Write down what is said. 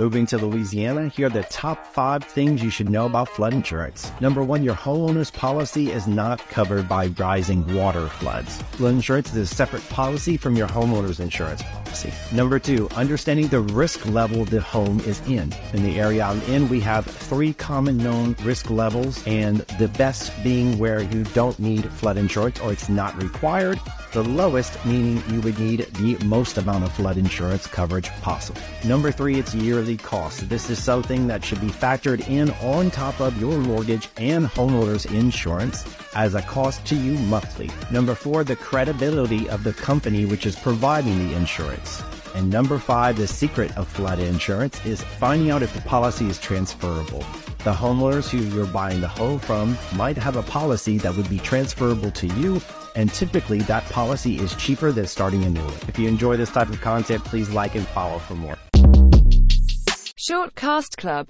Moving to Louisiana, here are the top five things you should know about flood insurance. Number one, your homeowner's policy is not covered by rising water floods. Flood insurance is a separate policy from your homeowner's insurance policy. Number two, understanding the risk level the home is in. In the area I'm in, we have three common known risk levels, and the best being where you don't need flood insurance or it's not required. The lowest, meaning you would need the most amount of flood insurance coverage possible. Number three, it's yearly cost. This is something that should be factored in on top of your mortgage and homeowner's insurance as a cost to you monthly. Number four, the credibility of the company which is providing the insurance. And number five, the secret of flood insurance is finding out if the policy is transferable. The homeowners who you're buying the home from might have a policy that would be transferable to you and typically that policy is cheaper than starting a new one. If you enjoy this type of content, please like and follow for more. Short Cast Club